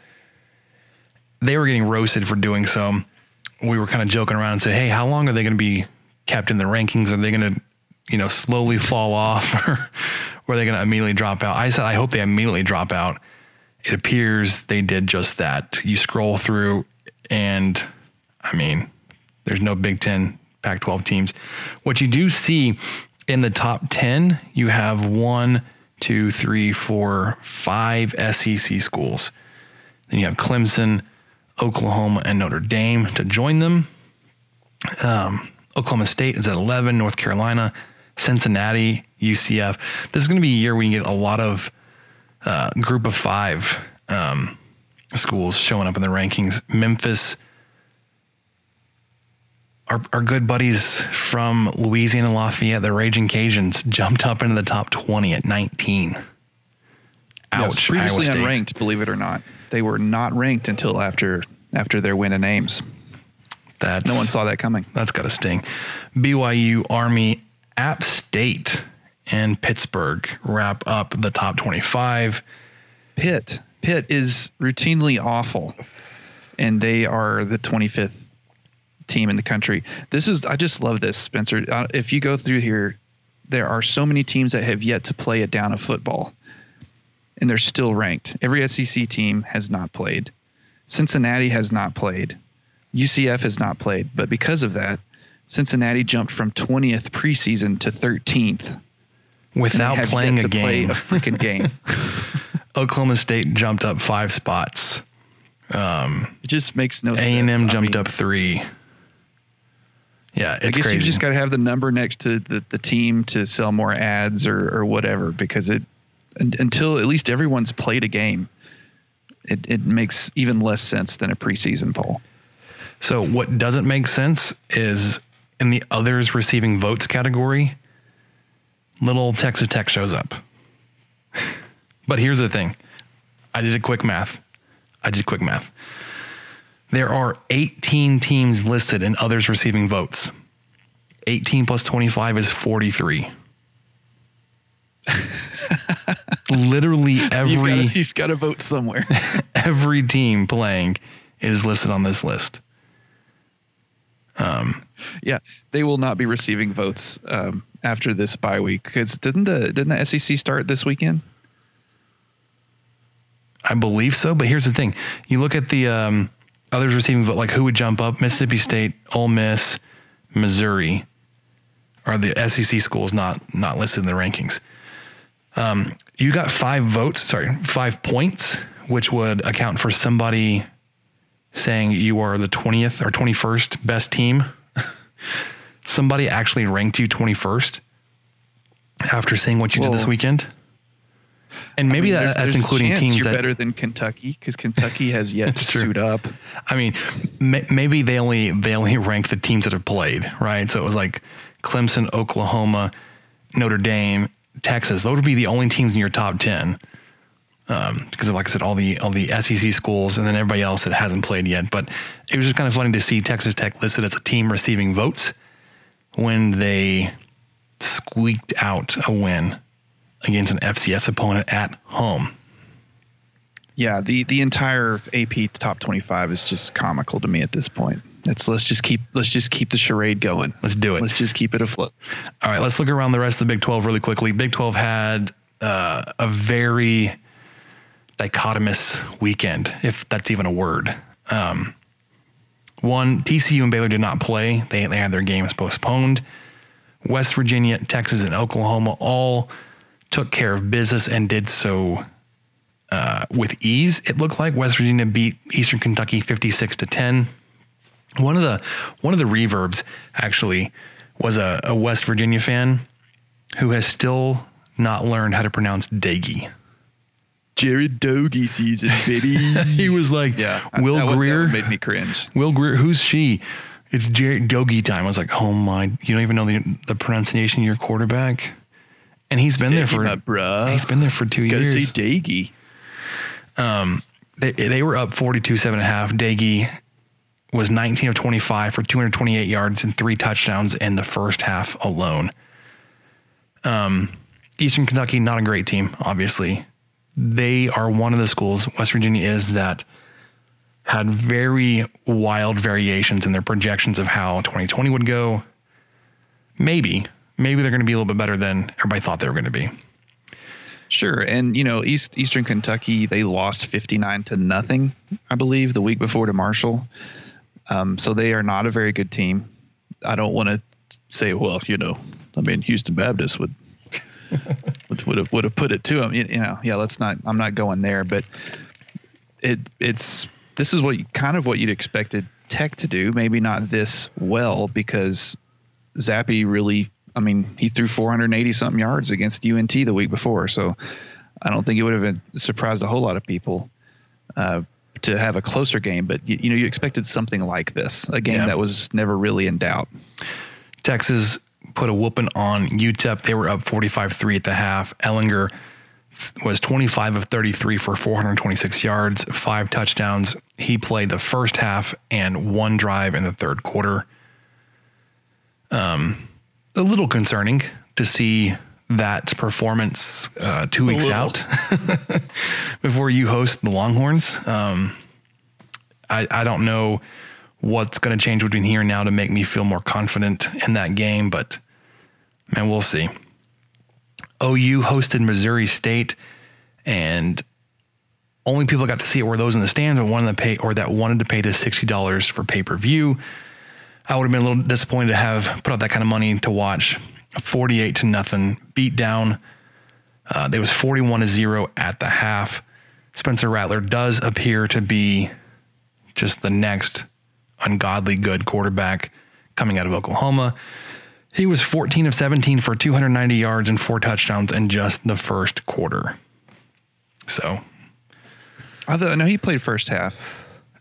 S1: They were getting roasted for doing so. We were kind of joking around and said, hey, how long are they going to be kept in the rankings? Are they going to, you know, slowly fall off or, or are they going to immediately drop out? I said, I hope they immediately drop out. It appears they did just that. You scroll through and I mean, there's no Big Ten, Pac 12 teams. What you do see in the top 10, you have one, two, three, four, five SEC schools. Then you have Clemson, Oklahoma, and Notre Dame to join them. Um, Oklahoma State is at 11, North Carolina, Cincinnati, UCF. This is going to be a year you get a lot of uh, group of five um, schools showing up in the rankings. Memphis, our, our good buddies from Louisiana Lafayette, the Raging Cajuns, jumped up into the top 20 at 19. Ouch.
S2: Yes, previously unranked, believe it or not. They were not ranked until after after their win in Ames.
S1: That's,
S2: No one saw that coming.
S1: That's got to sting. BYU, Army, App State, and Pittsburgh wrap up the top 25.
S2: Pitt. Pitt is routinely awful, and they are the 25th team in the country. This is I just love this, Spencer. Uh, if you go through here, there are so many teams that have yet to play a down of football, and they're still ranked. Every SEC team has not played. Cincinnati has not played. UCF has not played, but because of that, Cincinnati jumped from 20th preseason to 13th.
S1: Without playing a
S2: to play
S1: game,
S2: a freaking game.
S1: Oklahoma State jumped up five spots.
S2: It just makes no
S1: A
S2: sense.
S1: and M
S2: I
S1: jumped
S2: mean,
S1: up three. Yeah,
S2: I guess
S1: crazy.
S2: you just got to have the number next to the, the team to sell more ads or, or whatever because it until at least everyone's played a game, it, it makes even less sense than a preseason poll.
S1: So what doesn't make sense is in the others receiving votes category, little Texas Tech shows up. but here's the thing. I did a quick math. I did quick math. There are 18 teams listed and others receiving votes. 18 plus 25 is 43. Literally every
S2: You've got to vote somewhere.
S1: every team playing is listed on this list.
S2: Um, yeah, they will not be receiving votes um, after this bye week because didn't the didn't the SEC start this weekend?
S1: I believe so, but here's the thing: you look at the um, others receiving vote, like who would jump up? Mississippi State, Ole Miss, Missouri are the SEC schools not not listed in the rankings. Um, you got five votes, sorry, five points, which would account for somebody saying you are the twentieth or twenty first best team. somebody actually ranked you twenty first after seeing what you did this weekend. And maybe
S2: I mean,
S1: that,
S2: there's-
S1: that's
S2: there's
S1: including teams
S2: you're
S1: that
S2: better than Kentucky because Kentucky has yet to
S1: true.
S2: suit up.
S1: I mean, may, maybe they only they only rank the teams that have played, right? So it was like Clemson, Oklahoma, Notre Dame, Texas. Those would be the only teams in your top ten. Um, because of, like I said, all the all the SEC schools and then everybody else that hasn't played yet. But it was just kind of funny to see Texas Tech listed as a team receiving votes when they squeaked out a win against an FCS opponent at home.
S2: Yeah, the the entire AP top 25 is just comical to me at this point. It's let's just keep let's just keep the charade going.
S1: Let's do it.
S2: Let's just keep it afloat.
S1: All right, let's look around the rest of the Big 12 really quickly. Big 12 had uh, a very dichotomous weekend, if that's even a word. Um, one, TCU and Baylor did not play, they, they had their games postponed. West Virginia, Texas, and Oklahoma all took care of business and did so uh, with ease. It looked like West Virginia beat Eastern Kentucky 56 to 10. One of the one of the reverbs actually was a, a West Virginia fan who has still not learned how to pronounce Daggy.
S2: Jared Dogie season, baby.
S1: he was like,
S2: yeah,
S1: Will
S2: that that
S1: Grier
S2: one made me cringe.
S1: Will Grier, who's she? It's Jerry Dogie time. I was like, oh my, you don't even know the the pronunciation of your quarterback, and he's been there for
S2: my bruh.
S1: he's been there for two
S2: Gotta
S1: years.
S2: say Doege.
S1: Um, they they were up 42 seven and a half. Doege was 19 of 25 for 228 yards and three touchdowns in the first half alone. Um, Eastern Kentucky, not a great team, obviously. They are one of the schools, West Virginia is, that had very wild variations in their projections of how 2020 would go. Maybe, maybe they're going to be a little bit better than everybody thought they were going to be.
S2: Sure, and you know East Eastern Kentucky they lost fifty nine to nothing, I believe, the week before to Marshall. Um, so they are not a very good team. I don't want to say, well, you know, I mean Houston Baptist would would would have would have put it to them. You, you know, yeah, let's not. I'm not going there, but it it's this is what kind of what you'd expected Tech to do. Maybe not this well because Zappe really, I mean, he threw 480 something yards against UNT the week before. So I don't think it would have been surprised a whole lot of people uh, to have a closer game. But you, you know, you expected something like this, a game
S1: Yeah.
S2: that was never really in doubt.
S1: Texas put a whooping on UTEP. They were up 45-3 at the half. Ehlinger was 25 of 33 for 426 yards, five touchdowns. He played the first half and one drive in the third quarter. Um, a little concerning to see that performance uh, two weeks out before you host the Longhorns. Um, I, I don't know what's going to change between here and now to make me feel more confident in that game, but man, we'll see. OU hosted Missouri State, and only people that got to see it were those in the stands or wanted to pay or that wanted to pay the sixty dollars for pay per view. I would have been a little disappointed to have put out that kind of money to watch forty-eight to nothing beat down. Uh, there was forty-one to zero at the half. Spencer Rattler does appear to be just the next ungodly good quarterback coming out of Oklahoma. He was 14 of 17 for 290 yards and four touchdowns in just the first quarter. So,
S2: Although no, he played first half.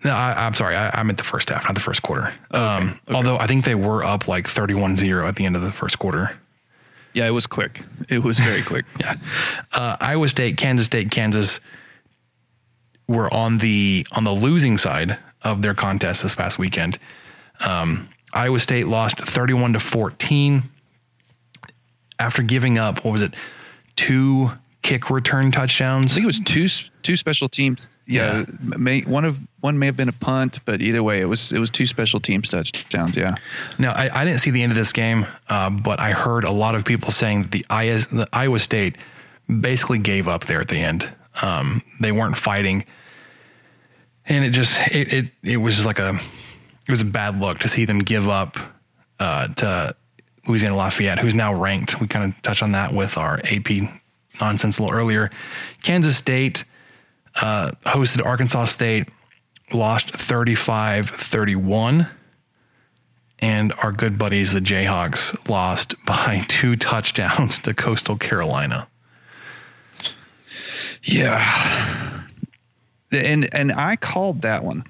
S1: No, I, I'm sorry, I, I meant the first half, not the first quarter. Um, Although I think they were up like 31 0 at the end of the first quarter.
S2: Yeah, it was quick. It was very quick.
S1: Yeah. Uh, Iowa State, Kansas State, Kansas were on the on the losing side of their contest this past weekend. Um, Iowa State lost 31 to 14 after giving up what was it? Two kick return touchdowns.
S2: I think it was two two special teams. Yeah, May, one of one may have been a punt, but either way, it was it was two special teams touchdowns. Yeah.
S1: Now, I, I didn't see the end of this game, uh, but I heard a lot of people saying that the, Iowa, the Iowa State basically gave up there at the end. Um, they weren't fighting, and it just it, it it was just like a it was a bad look to see them give up uh, to Louisiana Lafayette, who's now ranked. We kind of touch on that with our AP nonsense a little earlier. Kansas State uh, hosted Arkansas State, lost 35 31 and our good buddies, the Jayhawks, lost by two touchdowns to Coastal Carolina.
S2: Yeah. And and I called that one.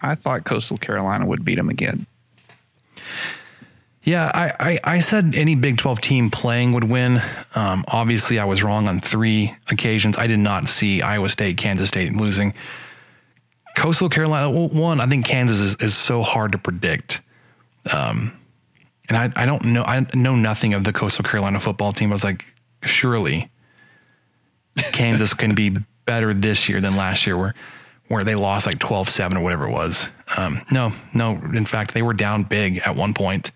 S2: I thought Coastal Carolina would beat them again.
S1: Yeah, I, I, I, said any Big 12 team playing would win. Um, obviously, I was wrong on three occasions. I did not see Iowa State, Kansas State losing. Coastal Carolina, well, one, I think Kansas is, is so hard to predict. Um, and I, I don't know, I know nothing of the Coastal Carolina football team. I was like, surely Kansas can be better this year than last year, where where they lost like 12 7 or whatever it was. Um, no, no. In fact, they were down big at one point,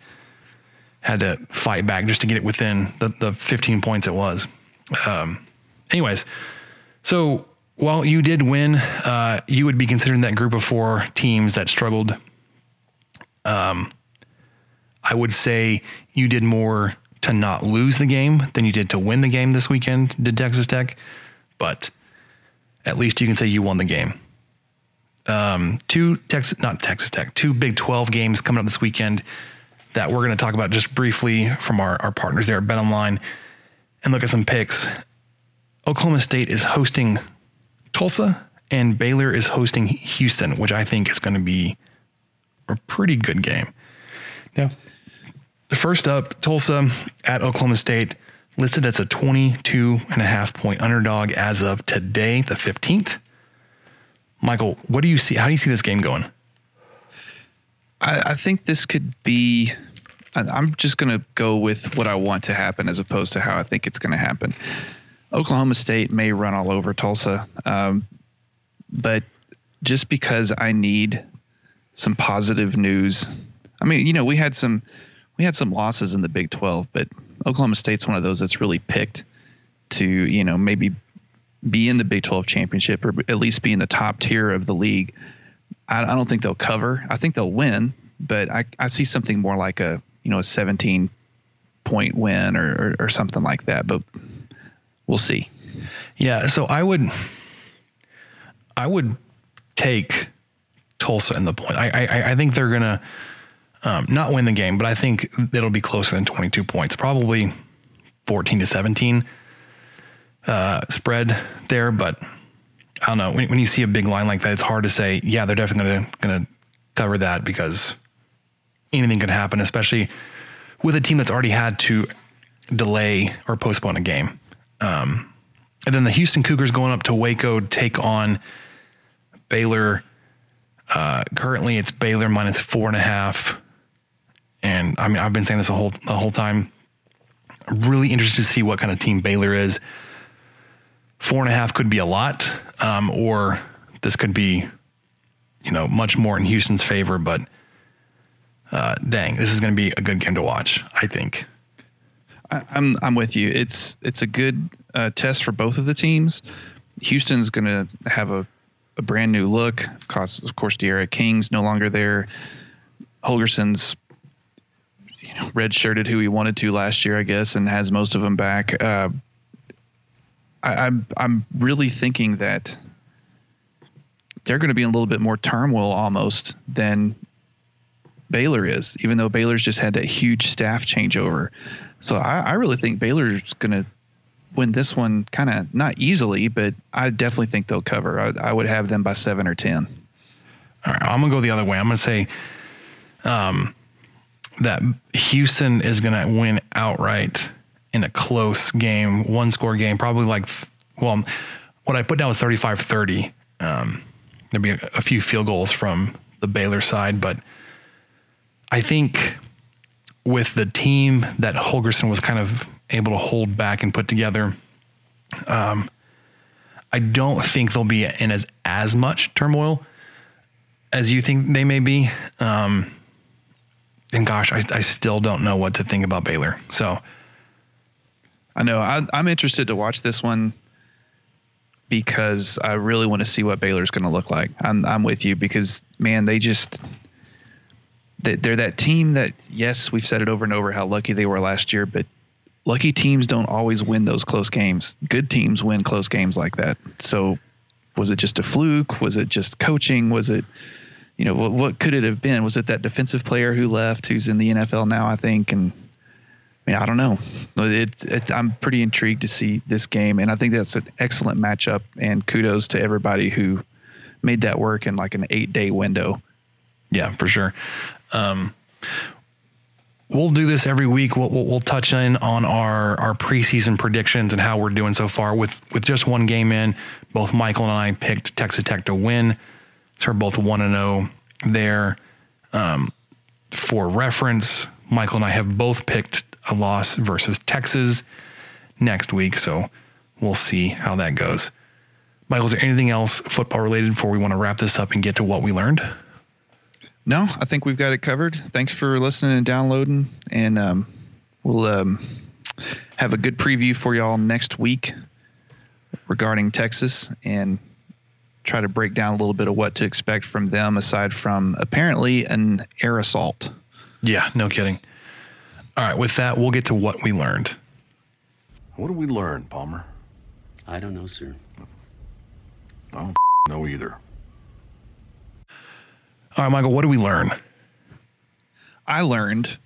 S1: had to fight back just to get it within the, the 15 points it was. Um, anyways, so while you did win, uh, you would be considered that group of four teams that struggled. Um, I would say you did more to not lose the game than you did to win the game this weekend, did Texas Tech. But at least you can say you won the game. Um, two Texas, not Texas Tech, two Big 12 games coming up this weekend that we're going to talk about just briefly from our, our partners there at Bet Online and look at some picks. Oklahoma State is hosting Tulsa and Baylor is hosting Houston, which I think is going to be a pretty good game. Now, first up, Tulsa at Oklahoma State listed as a 22 and a half point underdog as of today, the 15th. Michael, what do you see? How do you see this game going?
S2: I, I think this could be. I'm just going to go with what I want to happen as opposed to how I think it's going to happen. Oklahoma State may run all over Tulsa, um, but just because I need some positive news. I mean, you know, we had some we had some losses in the Big 12, but Oklahoma State's one of those that's really picked to, you know, maybe be in the Big 12 championship or at least be in the top tier of the league. I, I don't think they'll cover. I think they'll win, but I, I see something more like a, you know, a 17 point win or, or, or something like that, but we'll see.
S1: Yeah. So I would, I would take Tulsa in the point. I, I, I think they're going to, um, not win the game, but I think it'll be closer than 22 points, probably 14 to 17 uh, spread there. But I don't know when, when, you see a big line like that, it's hard to say. Yeah, they're definitely going to cover that because anything could happen, especially with a team that's already had to delay or postpone a game. Um, and then the Houston Cougars going up to Waco to take on Baylor. Uh, currently, it's Baylor minus four and a half. And I mean, I've been saying this the whole the whole time. really interested to see what kind of team Baylor is. Four and a half could be a lot, um, or this could be, you know, much more in Houston's favor. But uh, dang, this is going to be a good game to watch. I think.
S2: I, I'm I'm with you. It's it's a good uh, test for both of the teams. Houston's going to have a, a brand new look. Because of course, D'Eriq King's no longer there. Holgorsen's you know, redshirted who he wanted to last year, I guess, and has most of them back. Uh, I, I'm I'm really thinking that they're going to be in a little bit more turmoil almost than Baylor is, even though Baylor's just had that huge staff changeover. So I, I really think Baylor's going to win this one kind of not easily, but I definitely think they'll cover. I, I, would have them by seven or 10.
S1: All right. I'm going to go the other way. I'm going to say, um, that Houston is going to win outright in a close game, one score game, probably like, well, what I put down was 35 30. Um, there'd be a, a, few field goals from the Baylor side, but I think with the team that Holgorsen was kind of able to hold back and put together, um, I don't think they'll be in as as much turmoil as you think they may be. Um, and gosh, I, I still don't know what to think about Baylor. So
S2: I know I, I'm interested to watch this one because I really want to see what Baylor's going to look like. I'm I'm with you because man, they just they're that team that yes, we've said it over and over how lucky they were last year, but lucky teams don't always win those close games. Good teams win close games like that. So was it just a fluke? Was it just coaching? Was it you know, what, what could it have been? Was it that defensive player who left, who's in the NFL now, I think, and I mean, I don't know. It, it, I'm pretty intrigued to see this game, and I think that's an excellent matchup. And kudos to everybody who made that work in like an eight day window.
S1: Yeah, for sure. Um, we'll do this every week. We'll, we'll, we'll, touch in on our our preseason predictions and how we're doing so far. With with just one game in, both Michael and I picked Texas Tech to win. So we're both one and zero oh there. Um, for reference, Michael and I have both picked a loss versus Texas next week. So we'll see how that goes. Michael, is there anything else football related before we want to wrap this up and get to what we learned?
S2: No, I think we've got it covered. Thanks for listening and downloading, and um, we'll um, have a good preview for y'all next week regarding Texas and try to break down a little bit of what to expect from them aside from apparently an air assault.
S1: Yeah, no kidding. All right, with that, we'll get to what we learned.
S8: What did we learn, Palmer?
S9: I don't know, sir.
S8: I don't know either.
S1: All right, Michael, what did we learn?
S2: I learned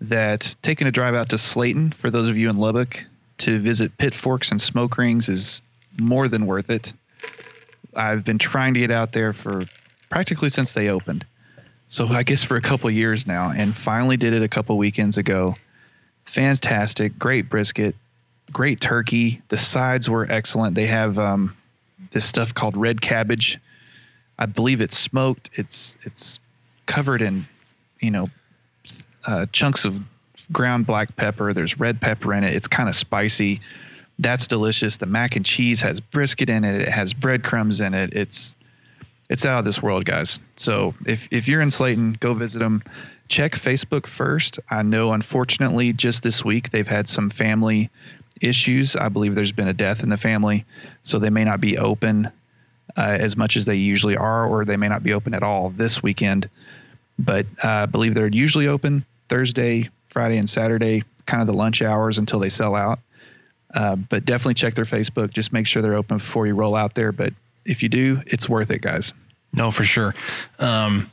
S2: that taking a drive out to Slaton, for those of you in Lubbock, to visit Pitforks and Smoke Rings is more than worth it. I've been trying to get out there for practically since they opened. So I guess for a couple years now, and finally did it a couple weekends ago. It's fantastic, great brisket, great turkey. The sides were excellent. They have um, this stuff called red cabbage. I believe it's smoked. It's it's covered in, you know, uh, chunks of ground black pepper. There's red pepper in it. It's kind of spicy. That's delicious. The mac and cheese has brisket in it. It has breadcrumbs in it. It's it's out of this world, guys. So if if you're in Slaton, go visit them. Check Facebook first. I know, unfortunately, just this week they've had some family issues. I believe there's been a death in the family, so they may not be open uh, as much as they usually are, or they may not be open at all this weekend. But uh, I believe they're usually open Thursday, Friday, and Saturday, kind of the lunch hours until they sell out. Uh, but definitely check their Facebook. Just make sure they're open before you roll out there. But if you do, it's worth it, guys.
S1: No, for sure. Um,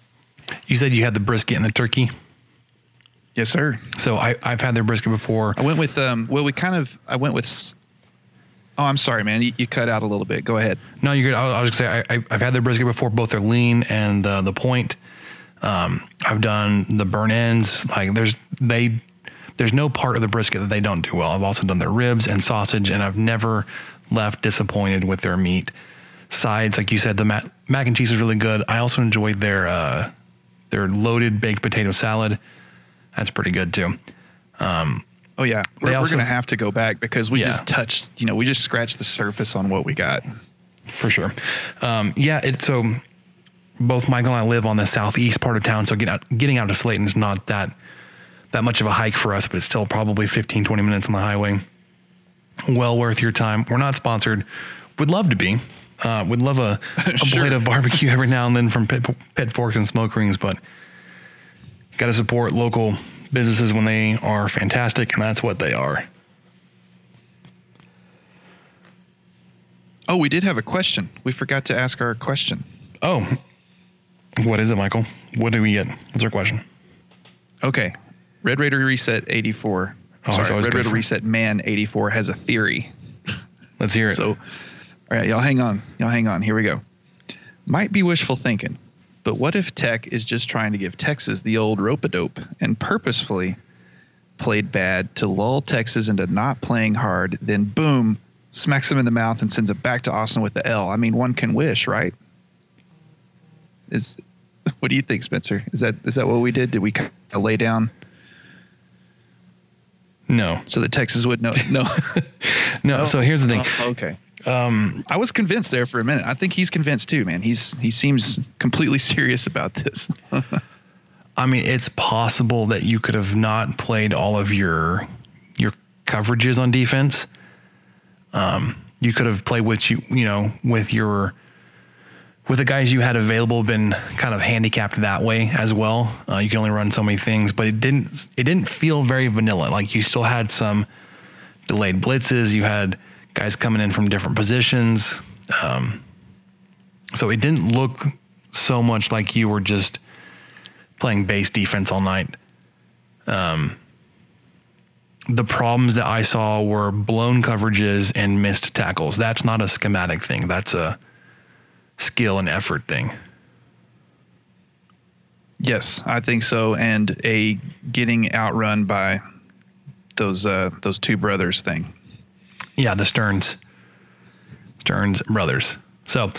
S1: you said you had the brisket and the turkey.
S2: Yes, sir.
S1: So I, I've had their brisket before.
S2: I went with um. Well, we kind of. I went with. Oh, I'm sorry, man. You, you cut out a little bit. Go ahead.
S1: No, you're good. I, I was gonna say I, have had their brisket before, both their lean and uh, the point. Um, I've done the burn ends. Like there's they there's no part of the brisket that they don't do well. I've also done their ribs and sausage, and I've never left disappointed with their meat. Sides, like you said, the mac, mac and cheese is really good. I also enjoyed their uh, their loaded baked potato salad. That's pretty good too. Um,
S2: oh yeah, we're, also, we're, gonna have to go back because we yeah. just touched. You know, we just scratched the surface on what we got.
S1: For sure. Um, yeah. It so both Michael and I live on the southeast part of town, so get out, getting out to Slaton is not that that much of a hike for us, but it's still probably 15, 20 minutes on the highway. Well worth your time. We're not sponsored. Would love to be. Uh, would love a, a sure. plate of barbecue every now and then from Pit, forks and Smoke Rings, but got to support local businesses when they are fantastic, and that's what they are.
S2: Oh, we did have a question. We forgot to ask our question.
S1: Oh, what is it, Michael? What do we get? What's our question?
S2: Okay. Red Raider Reset 84. Oh, Sorry, Red Raider Reset Man 84 has a theory.
S1: Let's hear it.
S2: So, all right, y'all hang on. Y'all hang on. Here we go. Might be wishful thinking, but what if Tech is just trying to give Texas the old rope a dope and purposefully played bad to lull Texas into not playing hard, then boom, smacks them in the mouth and sends it back to Austin with the L? I mean, one can wish, right? Is what do you think, Spencer? Is that is that what we did? Did we kind of lay down
S1: no.
S2: So that Texas would know. No.
S1: no. Oh, so here's the thing.
S2: Oh, okay. Um, I was convinced there for a minute. I think he's convinced too, man. He's he seems completely serious about this.
S1: I mean, it's possible that you could have not played all of your your coverages on defense. Um, you could have played with you, you know, with your with the guys you had available been kind of handicapped that way as well. Uh, you can only run so many things, but it didn't it didn't feel very vanilla. Like you still had some delayed blitzes. You had guys coming in from different positions. Um, so it didn't look so much like you were just playing base defense all night. Um, the problems that I saw were blown coverages and missed tackles. That's not a schematic thing. That's a skill and effort thing.
S2: Yes, I think so. And a getting outrun by those uh, those two brothers thing.
S1: Yeah, the Sterns, Sterns brothers. So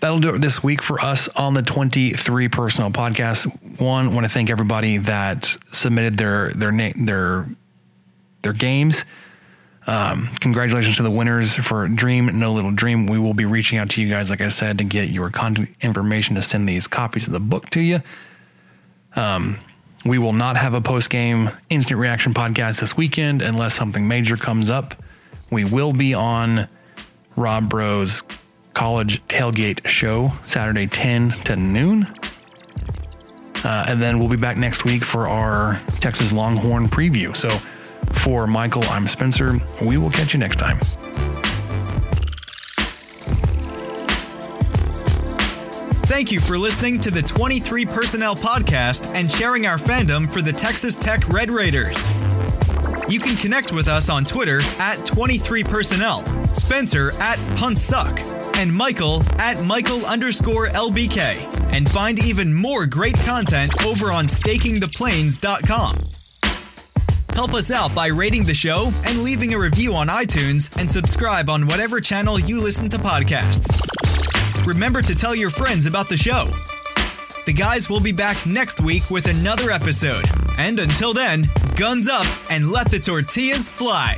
S1: that'll do it this week for us on the 23 personnel podcast. One, want to thank everybody that submitted their their name their their games. Um, congratulations to the winners for Dream No Little Dream. We will be reaching out to you guys, like I said, to get your contact information to send these copies of the book to you. Um, we will not have a post game instant reaction podcast this weekend unless something major comes up. We will be on Rob Bros college tailgate show Saturday 10 to noon. Uh, and then we'll be back next week for our Texas Longhorn preview. So for Michael, I'm Spencer. We will catch you next time.
S10: Thank you for listening to the 23 Personnel Podcast and sharing our fandom for the Texas Tech Red Raiders. You can connect with us on Twitter at 23personnel, Spencer at Puntsuck, and Michael at Michael underscore LBK, and find even more great content over on stakingtheplains.com. Help us out by rating the show and leaving a review on iTunes and subscribe on whatever channel you listen to podcasts. Remember to tell your friends about the show. The guys will be back next week with another episode. And until then, guns up and let the tortillas fly.